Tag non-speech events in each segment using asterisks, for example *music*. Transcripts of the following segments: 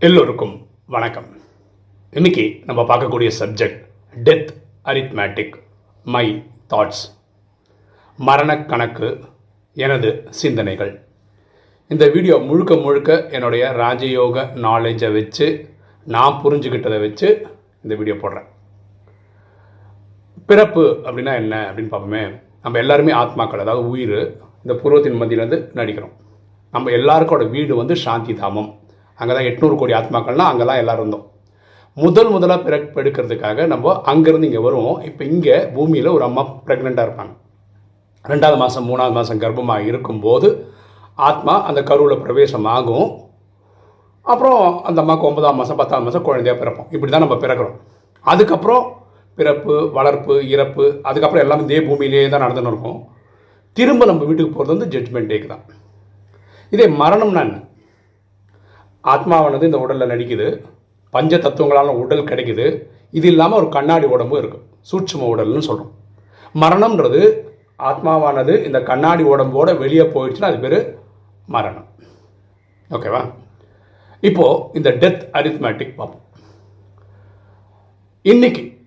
எல்லோருக்கும் வணக்கம். இன்னைக்கு நம்ம பார்க்கக்கூடிய subject death arithmetic my thoughts மரணக்கணக்கு எனது சிந்தனைகள். இந்த வீடியோ முழுக்க முழுக்க என்னுடைய ராஜயோக நாலேஜை வச்சு நான் புரிஞ்சுக்கிட்டதை வச்சு இந்த வீடியோ போடுறேன். பிறப்பு அப்படின்னா என்ன அப்படின்னு பார்ப்போமே. நம்ம எல்லாருமே ஆத்மாக்கள் அதாவது உயிர் இந்த பூர்வத்தின் மத்தியிலேருந்து நடிக்கிறோம். நம்ம எல்லாருக்கோட வீடு வந்து சாந்தி தாமம் அங்கே தான் எட்நூறு கோடி ஆத்மாக்கள்னால் அங்கே தான் எல்லோரும் இருந்தோம். முதல் முதலாக பிறப்பெடுக்கிறதுக்காக நம்ம அங்கேருந்து இங்கே வருவோம். இப்போ இங்கே பூமியில் ஒரு அம்மா ப்ரெக்னெண்ட்டாக இருப்பாங்க. ரெண்டாவது மாதம் மூணாவது மாதம் கர்ப்பமாக இருக்கும்போது ஆத்மா அந்த கருவில் பிரவேசம் ஆகும் அப்புறம் அந்த அம்மாவுக்கு ஒன்பதாம் மாதம் பத்தாம் மாதம் குழந்தையாக பிறப்போம். இப்படி தான் நம்ம பிறக்கிறோம். அதுக்கப்புறம் பிறப்பு வளர்ப்பு இறப்பு அதுக்கப்புறம் எல்லாமே இதே பூமியிலேயே தான் நடந்துன்னு இருக்கும். திரும்ப நம்ம வீட்டுக்கு போகிறது வந்து ஜட்மெண்ட் டேக்கு தான். இதே மரணம்னா என்ன? ஆத்மாவானது இந்த உடலில் நடிக்குது. பஞ்ச தத்துவங்களான உடல் கிடைக்குது. இது இல்லாமல் ஒரு கண்ணாடி உடம்பு இருக்குது சூட்சும உடல்னு சொல்கிறோம் மரணம்ன்றது ஆத்மாவானது இந்த கண்ணாடி உடம்போட வெளியே போயிடுச்சுன்னா அது பேர் மரணம். ஓகேவா? இப்போது இந்த டெத் அரித்மேட்டிக் பார்ப்போம். இன்னைக்கு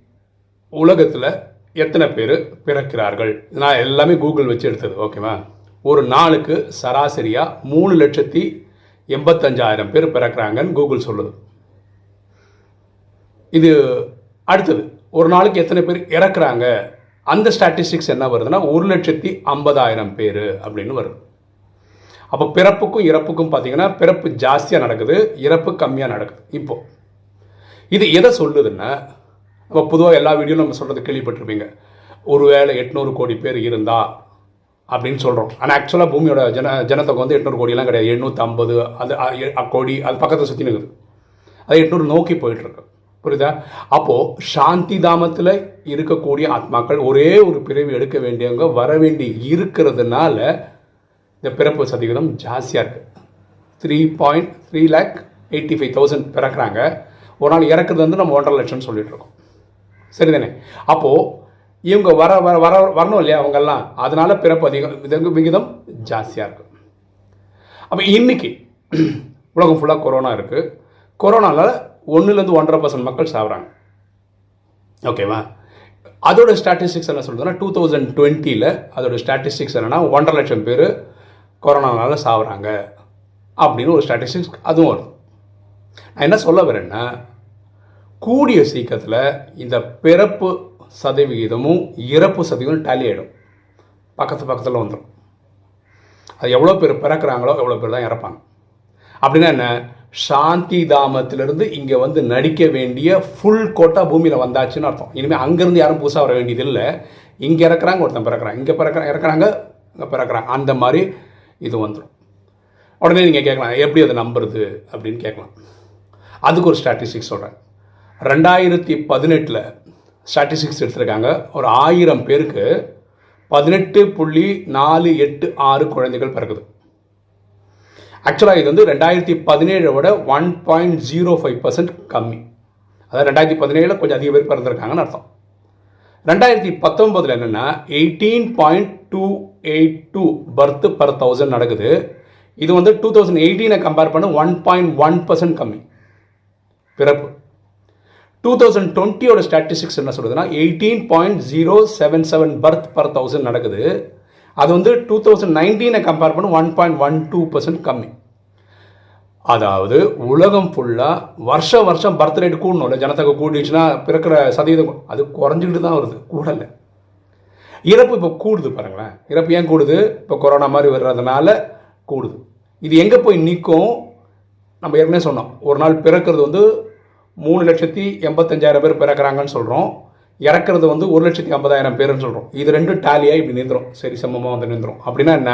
உலகத்தில் எத்தனை பேர் பிறக்கிறார்கள்? நான் எல்லாமே கூகுள் வச்சு எடுத்தது. ஓகேவா? ஒரு நாளுக்கு சராசரியாக மூணு லட்சத்தி எண்பத்தஞ்சாயிரம் பேர் பிறக்கிறாங்கன்னு கூகுள் சொல்லுது. இது அடுத்தது ஒரு நாளைக்கு எத்தனை பேர் இறக்குறாங்க? அந்த ஸ்டாட்டிஸ்டிக்ஸ் என்ன வருதுன்னா ஒரு லட்சத்தி ஐம்பதாயிரம் பேர் அப்படின்னு வருது. அப்போ பிறப்புக்கும் இறப்புக்கும் பார்த்தீங்கன்னா பிறப்பு ஜாஸ்தியாக நடக்குது இறப்பு கம்மியாக நடக்குது. இப்போது இது எதை சொல்லுதுன்னா நம்ம பொதுவாக எல்லா வீடியோவும் நம்ம சொல்கிறது கேள்விப்பட்டிருப்பீங்க. ஒருவேளை எட்நூறு கோடி பேர் இருந்தால் அப்படின்னு சொல்கிறோம் ஆனால் ஆக்சுவலாக பூமியோட ஜன ஜனத்தொகை வந்து எட்நூறு கோடிலாம் கிடையாது. எண்ணூற்றம்பது அது அ- கோடி அது பக்கத்தில் சுற்றி நிற்குது அது எட்நூறு நோக்கி போயிட்டுருக்கு. புரியுதா? அப்போது சாந்தி தாமத்தில் இருக்கக்கூடிய ஆத்மாக்கள் ஒரே ஒரு பிறவி எடுக்க வேண்டியவங்க வர வேண்டி இருக்கிறதுனால இந்த பிறப்பு சதவீதம் ஜாஸ்தியாக இருக்குது three point three lakh eighty five thousand பிறக்கிறாங்க. ஒரு நாள் இறக்குறது வந்து நம்ம ஒன்றரை லட்சம்னு சொல்லிட்டு இருக்கோம். சரிதானே? அப்போது இவங்க வர வர வர வரணும் இல்லையா அவங்கெல்லாம்? அதனால பிறப்பு அதிகம் விதங்க- விகிதம் ஜாஸ்தியாக இருக்கும் அப்போ இன்னைக்கு *clears throat* உலகம் ஃபுல்லாக கொரோனா இருக்குது கொரோனாவில் ஒன்றுலேருந்து ஒன்றரை பர்சன்ட் மக்கள் சாப்பிட்றாங்க ஓகேவா அதோட ஸ்டாட்டிஸ்டிக்ஸ் என்ன சொல்கிறதுனா டூ தௌசண்ட் டுவெண்ட்டியில் அதோட ஸ்டாட்டிஸ்டிக்ஸ் என்னென்னா ஒன்றரை லட்சம் பேர் கொரோனானால சாகுறாங்க அப்படின்னு ஒரு ஸ்டாட்டிஸ்டிக்ஸ் அதுவும் வரும். நான் என்ன சொல்ல வரேன்னா கூடிய சீக்கிரத்தில் இந்த பிறப்பு சதவிகிதமும் இறப்பு சதவீதம் டேலி ஆகிடும் பக்கத்து பக்கத்தில் வந்துடும் அது எவ்வளோ பேர் பிறக்கிறாங்களோ எவ்வளோ பேர் தான் இறப்பாங்க. அப்படின்னா என்ன? சாந்தி தாமத்திலிருந்து இங்கே வந்து நடிக்க வேண்டிய ஃபுல் கோட்டா பூமியில் வந்தாச்சுன்னு அர்த்தம். இனிமேல் அங்கேருந்து யாரும் புதுசாக வர வேண்டியது இல்லை இங்கே இறக்குறாங்க ஒருத்தன் பிறக்கிறான். இங்கே பிறக்கிற இறக்குறாங்க இங்கே பிறக்கிறாங்க அந்த மாதிரி இது வந்துடும் உடனே நீங்கள் கேட்கலாம் எப்படி அதை நம்புறது அப்படின்னு கேட்கலாம். அதுக்கு ஒரு ஸ்டாட்டிஸ்டிக்ஸ் சொல்கிறேன் ரெண்டாயிரத்தி பதினெட்டில் ஸ்டாட்டிஸ்டிக்ஸ் எடுத்திருக்காங்க. ஒரு ஆயிரம் பேருக்கு பதினெட்டு புள்ளி நாலு எட்டு ஆறு குழந்தைகள் பிறகுது ஆக்சுவலாக இது வந்து ரெண்டாயிரத்தி பதினேழை விட one point zero five percent கம்மி. அதாவது ரெண்டாயிரத்தி பதினேழில் கொஞ்சம் அதிக பேர் பிறந்திருக்காங்கன்னு அர்த்தம். ரெண்டாயிரத்தி பத்தொன்பதில் என்னென்னா eighteen point two eight two birth per thousand நடக்குது. இது வந்து டூ தௌசண்ட் எயிட்டீனை கம்பேர் பண்ண ஒன் பாயிண்ட் ஒன் பர்சன்ட் கம்மி. பிறப்பு. டூ தௌசண்ட் டுவெண்ட்டியோட ஸ்டாட்டிஸ்டிக்ஸ் என்ன சொல்கிறதுனா eighteen point zero seven seven birth per thousand நடக்குது. அது வந்து டூ தௌசண்ட் நைன்டீனை கம்பேர் பண்ண one point one two percent கம்மி. அதாவது உலகம் ஃபுல்லாக வருஷம் வருஷம் பர்த் ரேட் கூடணும்ல ஜனத்தொகை கூடிடுச்சுன்னா பிறக்கிற சதவீதம் அது குறைஞ்சிக்கிட்டு தான் வருது கூடலை. இறப்பு இப்போ கூடுது பாருங்களேன். இறப்பு ஏன் கூடுது? இப்போ கொரோனா மாதிரி வர்றதுனால கூடுது. இது எங்கே போய் நிற்கும் நம்ம ஏற்கனவே சொன்னோம். ஒரு நாள் பிறக்கிறது வந்து மூணு லட்சத்தி எண்பத்தஞ்சாயிரம் பேர் பிறக்கிறாங்கன்னு சொல்கிறோம் இறக்குறது வந்து ஒரு லட்சத்தி ஐம்பதாயிரம் பேர்னு சொல்கிறோம் இது ரெண்டும் டேலியாக இப்படி நின்றுரும். சரி சமமாக வந்து நின்றுரும். அப்படின்னா என்ன?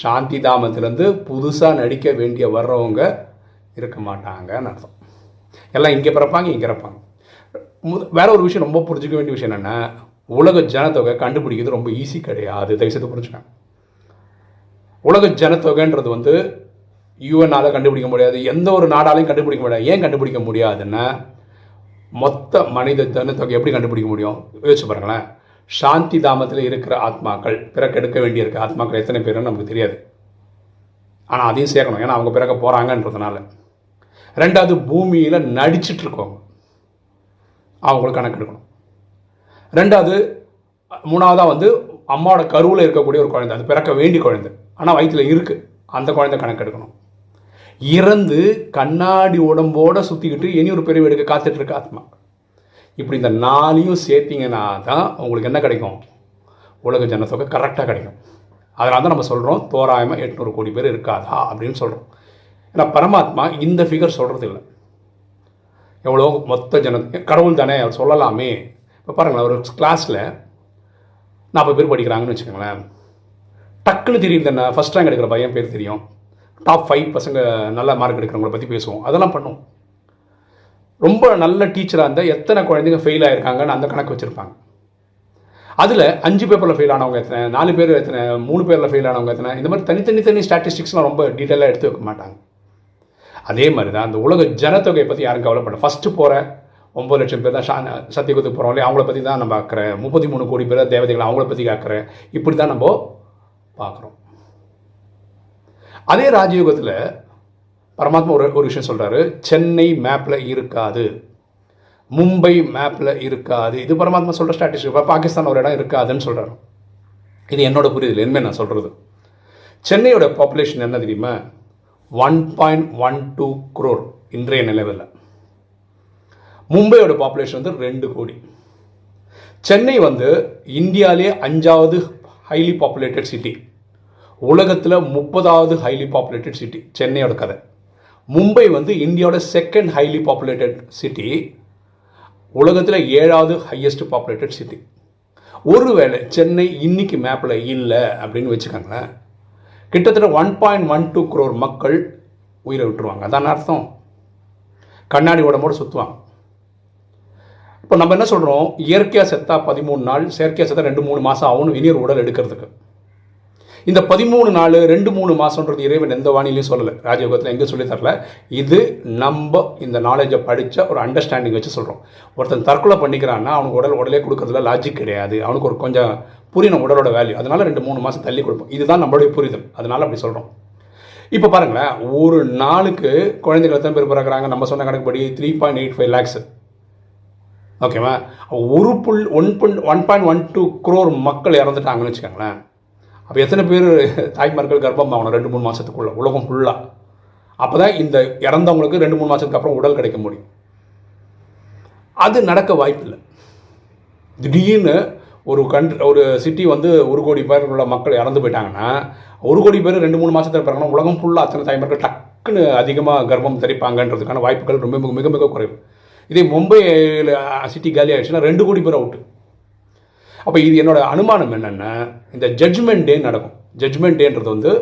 சாந்தி தாமத்திலேருந்து புதுசாக நடிக்க வேண்டிய வர்றவங்க இருக்க மாட்டாங்கன்னு அர்த்தம். எல்லாம் இங்கே பிறப்பாங்க இங்கே இறப்பாங்க. வேற ஒரு விஷயம் ரொம்ப புரிஞ்சுக்க வேண்டிய விஷயம் என்னென்னா உலக ஜனத்தொகை கண்டுபிடிக்கிறது ரொம்ப ஈஸி கிடையாது. தயவுசெய்து புரிஞ்சுக்கேன் உலக ஜனத்தொகைன்றது வந்து யூஎன்னால் கண்டுபிடிக்க முடியாது. எந்த ஒரு நாடாலையும் கண்டுபிடிக்க முடியாது. ஏன் கண்டுபிடிக்க முடியாதுன்னா மொத்த மனித ஜனத்தொகை எப்படி கண்டுபிடிக்க முடியும்? யோசிச்சு பாருங்களேன். சாந்தி தாமத்தில் இருக்கிற ஆத்மாக்கள் பிறக்கெடுக்க வேண்டியிருக்க ஆத்மாக்கள் எத்தனை பேருன்னு நமக்கு தெரியாது. ஆனால் அதையும் சேர்க்கணும். ஏன்னா அவங்க பிறக்க போகிறாங்கன்றதுனால ரெண்டாவது பூமியில் நடிச்சிட்டு அவங்களுக்கு கணக்கு எடுக்கணும். ரெண்டாவது மூணாவதாக வந்து அம்மாவோட கருவில் இருக்கக்கூடிய ஒரு குழந்தை. அது பிறக்க வேண்டிய குழந்தை. ஆனால் வயிற்றில் இருக்குது அந்த குழந்தை கணக்கு எடுக்கணும். இறந்து கண்ணாடி உடம்போட சுற்றிக்கிட்டு இனி ஒரு பெரிய எடுக்க காத்துட்டு இருக்க ஆத்மா. இப்படி இந்த நாளையும் சேர்த்தீங்கன்னா தான் உங்களுக்கு என்ன கிடைக்கும்? உலக ஜனத்தொகை கரெக்டாக கிடைக்கும். அதனால தான் நம்ம சொல்கிறோம் தோராயமாக எட்நூறு கோடி பேர் இருக்காதா அப்படின்னு சொல்கிறோம் ஏன்னா பரமாத்மா இந்த ஃபிகர் சொல்கிறது இல்லை. எவ்வளோ மொத்த ஜன கடவுள் தானே அவர் சொல்லலாமே. இப்போ பாருங்களேன் ஒரு கிளாஸில் நாற்பது பேர் படிக்கிறாங்கன்னு வச்சுக்கோங்களேன். டக்குன்னு தெரியுது என்ன? ஃபஸ்ட் ரேங்க் எடுக்கிற பையன் பேர் தெரியும். டாப் ஃபைவ் பசங்க நல்ல மார்க் எடுக்கிறவங்கள பற்றி பேசுவோம். அதெல்லாம் பண்ணுவோம் ரொம்ப நல்ல டீச்சராக இருந்தால் எத்தனை குழந்தைங்க ஃபெயில் ஆகிருக்காங்கன்னு அந்த கணக்கு வச்சுருப்பாங்க. அதில் அஞ்சு பேப்பரில் ஃபெயில் ஆனவங்க எத்தனை நாலு பேர் எத்தனை மூணு பேரில் ஃபெயில் ஆனவங்க எத்தனை இந்த மாதிரி தனித்தனி தனி ஸ்டாட்டிஸ்டிக்ஸ்லாம் ரொம்ப டீட்டெயிலாக எடுத்து வைக்க மாட்டாங்க. அதே மாதிரி தான் அந்த உலக ஜனத்தொகையை பற்றி யாரும் கவலைப்பட ஃபஸ்ட்டு போகிற ஒம்பது லட்சம் பேர் தான் ஷா சத்தியகுத்துக்கு போகிறோம் இல்லையா? அவங்கள பற்றி தான் நம்ம ஆக்கிற. முப்பத்தி மூணு கோடி பேர் தேவதைகள் அவங்கள பற்றி ஆக்கிற. இப்படி தான் நம்ம பார்க்குறோம். அதே ராஜயோகத்தில் பரமாத்மா ஒரு ஒரு விஷயம் சொல்கிறாரு சென்னை மேப்பில் இருக்காது. மும்பை மேப்பில் இருக்காது. இது பரமாத்மா சொல்கிற ஸ்ட்ராட்டஜி இப்போ பாகிஸ்தான் ஒரு இடம் இருக்காதுன்னு சொல்கிறாரு இது என்னோட புரிதல். என்ன நான் சொல்கிறது சென்னையோட பாப்புலேஷன் என்ன தெரியுமா? One point one two crore இன்றைய நிலவில். மும்பையோட பாப்புலேஷன் வந்து ரெண்டு கோடி. சென்னை வந்து இந்தியாவிலே அஞ்சாவது ஹைலி பாப்புலேட்டட் சிட்டி உலகத்தில் முப்பதாவது ஹைலி பாப்புலேட்டட் சிட்டி சென்னையோட கதை. மும்பை வந்து இந்தியாவோட செகண்ட் ஹைலி பாப்புலேட்டட் சிட்டி உலகத்தில் ஏழாவது ஹையஸ்ட் பாப்புலேட்டட் சிட்டி ஒருவேளை சென்னை இன்னைக்கு மேப்பில் இல்லை அப்படின்னு வச்சுக்கோங்களேன். கிட்டத்தட்ட one point one two crore மக்கள் உயிரை விட்டுருவாங்க. அதான் அர்த்தம். கண்ணாடி உடம்போடு சுற்றுவாங்க இப்போ நம்ம என்ன சொல்கிறோம் இயற்கையாக செத்தா பதிமூணு நாள் செயற்கையாக செத்தா ரெண்டு மூணு மாதம் ஆகும்னு இனியர் உடல் எடுக்கிறதுக்கு. இந்த பதிமூணு நாள் ரெண்டு மூணு மாதம்ன்றது இறைவன் எந்த வானிலையும் சொல்லலை. ராஜயோகத்தில் எங்கே சொல்லி தரல. இது நம்ம இந்த நாலேஜை படித்த ஒரு அண்டர்ஸ்டாண்டிங் வச்சு சொல்கிறோம் ஒருத்தன் தற்கொலை பண்ணிக்கிறான்னா அவனுக்கு உடல் உடலே கொடுக்கறதுல லாஜிக் கிடையாது. அவனுக்கு ஒரு கொஞ்சம் புரியணும் உடலோட வேல்யூ அதனால் ரெண்டு மூணு மாதம் தள்ளி கொடுப்போம். இதுதான் நம்மளுடைய புரிதல். அதனால் அப்படி சொல்கிறோம் இப்போ பாருங்களேன் ஒரு நாளுக்கு குழந்தைகள் எத்தனை பேர் பிறக்கிறாங்க? நம்ம சொன்ன கணக்குப்படி three point eight five lakhs ஓகேவா ஒரு full one full one point one two crore மக்கள் இறந்துட்டாங்கன்னு வச்சுக்கோங்களேன். அப்போ எத்தனை பேர் தாய்மார்கள் கர்ப்பம் ஆகணும் ரெண்டு மூணு மாதத்துக்குள்ள உலகம் ஃபுல்லாக அப்போ தான் இந்த இறந்தவங்களுக்கு ரெண்டு மூணு மாதத்துக்கு அப்புறம் உடல் கிடைக்க முடியும். அது நடக்க வாய்ப்பில்லை. திடீர்னு ஒரு கண்ட்ரி ஒரு சிட்டி வந்து ஒரு கோடி பேர் உள்ள மக்கள் இறந்து போயிட்டாங்கன்னா ஒரு கோடி பேர் ரெண்டு மூணு மாதத்தில் பிறகுனா உலகம் ஃபுல்லாக அத்தனை தாய்மார்கள் டக்குன்னு அதிகமாக கர்ப்பம் தெரிப்பாங்கன்றதுக்கான வாய்ப்புகள் ரொம்ப மிக மிக மிக குறைவு. இதே மும்பையில் சிட்டி காலி ஆகிடுச்சுன்னா ரெண்டு கோடி பேர் அவுட்டு அப்போ இது என்னோட அனுமானம் என்னென்னா இந்த ஜட்ஜ்மெண்ட் டே நடக்கும். ஜட்ஜ்மெண்ட் டேன்றது வந்து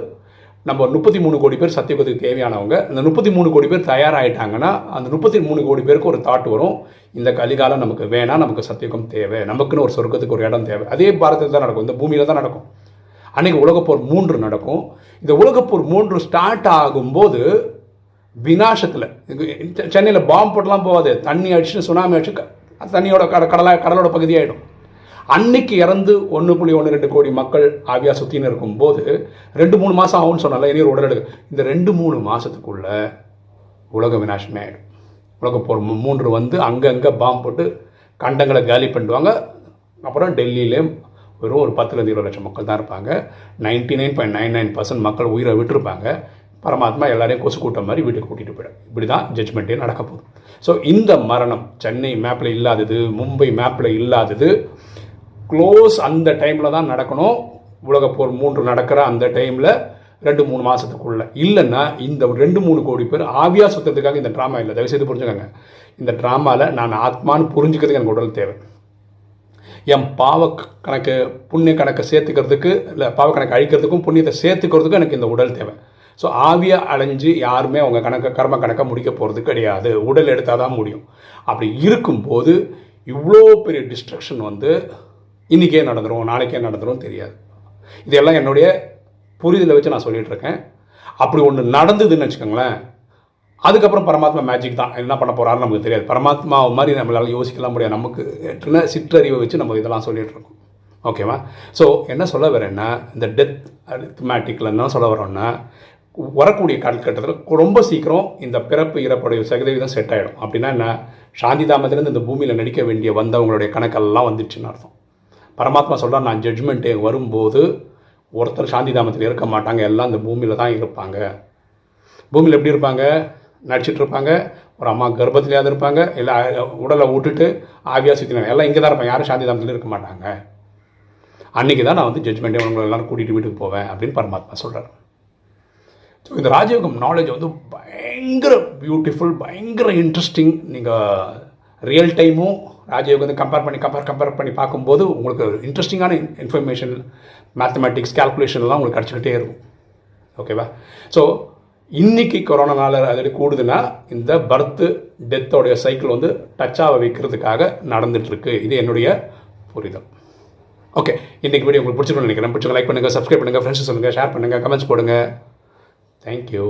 நம்ம முப்பத்தி மூணு கோடி பேர் சத்தியகுதத்துக்கு தேவையானவங்க இந்த முப்பத்தி மூணு கோடி பேர் தயாராகிட்டாங்கன்னா அந்த முப்பத்தி மூணு கோடி பேருக்கு ஒரு தாட் வரும். இந்த கலிகாலம் நமக்கு வேணாம் நமக்கு சத்தியகம் தேவை. நமக்குன்னு ஒரு சொர்க்கத்துக்கு ஒரு இடம் தேவை. அதே பாரதத்தில் தான் நடக்கும். இந்த பூமியில் தான் நடக்கும். அன்றைக்கி உலகப்போர் மூன்று நடக்கும். இந்த உலகப்போர் மூன்று ஸ்டார்ட் ஆகும்போது வினாசத்தில் சென்னையில் பாம்பு போட்டெலாம் போகாது. தண்ணி அடிச்சுன்னு சுனாமி அடிச்சு தண்ணியோட கட கடலாக கடலோட பகுதியாகிடும் அன்னைக்கு இறந்து ஒன்று புள்ளி ஒன்று ரெண்டு கோடி மக்கள் ஆவியா சுற்றின்னு இருக்கும்போது ரெண்டு மூணு மாதம் ஆகும்னு சொன்னால இனி ஒரு உடல் எடுக்க. இந்த ரெண்டு மூணு மாதத்துக்குள்ள உலக வினாசமே ஆகிடும் உலக போர் மூன்று வந்து அங்கங்கே பாம்பு போட்டு கண்டங்களை காலி பண்ணிடுவாங்க. அப்புறம் டெல்லியிலேயும் வெறும் ஒரு பத்துலேருந்து இருபது லட்சம் மக்கள் தான் இருப்பாங்க. Ninety nine point nine nine percent மக்கள் உயிரை விட்டுருப்பாங்க. பரமாத்மா எல்லாரையும் கொசு கூட்டம் மாதிரி வீட்டுக்கு கூட்டிகிட்டு போயிடும். இப்படி தான் ஜட்ஜ்மெண்ட்டே நடக்க போகுது. ஸோ இந்த மரணம் சென்னை மேப்பில் இல்லாதது மும்பை மேப்பில் இல்லாதது க்ளோஸ் அந்த டைமில் தான் நடக்கணும். உலகப்போர் மூன்று நடக்கிற அந்த டைமில் ரெண்டு மூணு மாதத்துக்குள்ளே இல்லைன்னா இந்த ரெண்டு மூணு கோடி பேர் ஆவியாக சுத்தத்துக்காக இந்த ட்ராமா இல்லை. தயவுசெய்து புரிஞ்சுக்கோங்க. இந்த ட்ராமாவில் நான் ஆத்மான்னு புரிஞ்சுக்கிறதுக்கு எனக்கு உடல் தேவை. என் பாவ கணக்கு புண்ணிய கணக்கை சேர்த்துக்கிறதுக்கு இல்லை பாவ கணக்கு அழிக்கிறதுக்கும் புண்ணியத்தை சேர்த்துக்கிறதுக்கும் எனக்கு இந்த உடல் தேவை. ஸோ ஆவியாக அலைஞ்சு யாருமே அவங்க கணக்கை கர்ம கணக்கை முடிக்க போகிறது கிடையாது. உடல் எடுத்தால் தான் முடியும். அப்படி இருக்கும்போது இவ்வளோ பெரிய டிஸ்ட்ரக்ஷன் வந்து இன்றைக்கே நடந்துரும் நாளைக்கே நடந்துரும் தெரியாது. இதெல்லாம் என்னுடைய புரிதலை வச்சு நான் சொல்லிகிட்ருக்கேன் இருக்கேன். அப்படி ஒன்று நடந்ததுன்னு வச்சுக்கோங்களேன் அதுக்கப்புறம் பரமாத்மா மேஜிக் தான். என்ன பண்ண போகிறாரு நமக்கு தெரியாது. பரமாத்மா மாதிரி நம்மளால் யோசிக்கலாம் முடியாது. நமக்கு எட்டுன சிற்றறிவை வச்சு நம்ம இதெல்லாம் சொல்லிகிட்ருக்கோம் இருக்கோம். ஓகேவா ஸோ என்ன சொல்ல வரேன்னா இந்த டெத் அரித்மேட்டிக்கில் என்ன சொல்ல வரோன்னா வரக்கூடிய காலகட்டத்தில் ரொம்ப சீக்கிரம் இந்த பிறப்பு இறப்புடைய சதவீதம் செட் ஆகிடும் அப்படின்னா என்ன? சாந்தி தாமத்திலேருந்து இந்த பூமியில் நடிக்க வேண்டிய வந்தவங்களுடைய கணக்கெல்லாம் வந்துடுச்சுன்னு அர்த்தம். பரமாத்மா சொல்கிறார் நான் ஜட்ஜ்மெண்ட்டே வரும்போது ஒருத்தர் சாந்தி தாமத்தில் இருக்க மாட்டாங்க எல்லாம் இந்த பூமியில் தான் இருப்பாங்க. பூமியில் எப்படி இருப்பாங்க? நடிச்சிட்டு இருப்பாங்க ஒரு அம்மா கர்ப்பத்திலேயாவது இருப்பாங்க இல்லை உடலை விட்டுட்டு ஆவியாக சுற்றினாங்க எல்லாம் இங்கே தான் இருப்பாங்க யாரும் சாந்தி தாமத்தில் இருக்க மாட்டாங்க. அன்றைக்கி தான் நான் வந்து ஜட்ஜ்மெண்ட்டே உங்களை எல்லாரும் கூட்டிகிட்டு வீட்டுக்கு போவேன் அப்படின்னு பரமாத்மா சொல்கிறார் ஸோ இந்த ராஜயோகம் நாலேஜ் வந்து பயங்கர பியூட்டிஃபுல் பயங்கர இன்ட்ரெஸ்டிங் நீங்கள் ரியல் டைமும் ராஜயோகத்தை கம்பேர் பண்ணி கம்பேர் கம்பேர் பண்ணி பார்க்கும்போது உங்களுக்கு இன்ட்ரெஸ்டிங்கான இன்ஃபர்மேஷன் மேத்தமெட்டிக்ஸ் கேல்குலேஷன்லாம் உங்களுக்கு கிடச்சிக்கிட்டே இருக்கும். ஓகேவா ஸோ இன்றைக்கி கொரோனானால அது கூடுதுன்னா இந்த பர்த்து டெத்தோடைய சைக்கிள் வந்து டச்சாக வைக்கிறதுக்காக நடந்துகிட்ருக்கு இது என்னுடைய புரிதல். ஓகே இன்றைக்கி வீடியோ உங்களுக்கு பிடிச்சிருக்கணும்னு நினைக்கிறேன். பிடிச்சவங்க லைக் பண்ணுங்கள் சப்ஸ்கிரைப் பண்ணுங்கள் ஃப்ரெண்ட்ஸ் சொல்லுங்கள் ஷேர் பண்ணுங்கள் கமெண்ட்ஸ் போடுங்கள் தேங்க்யூ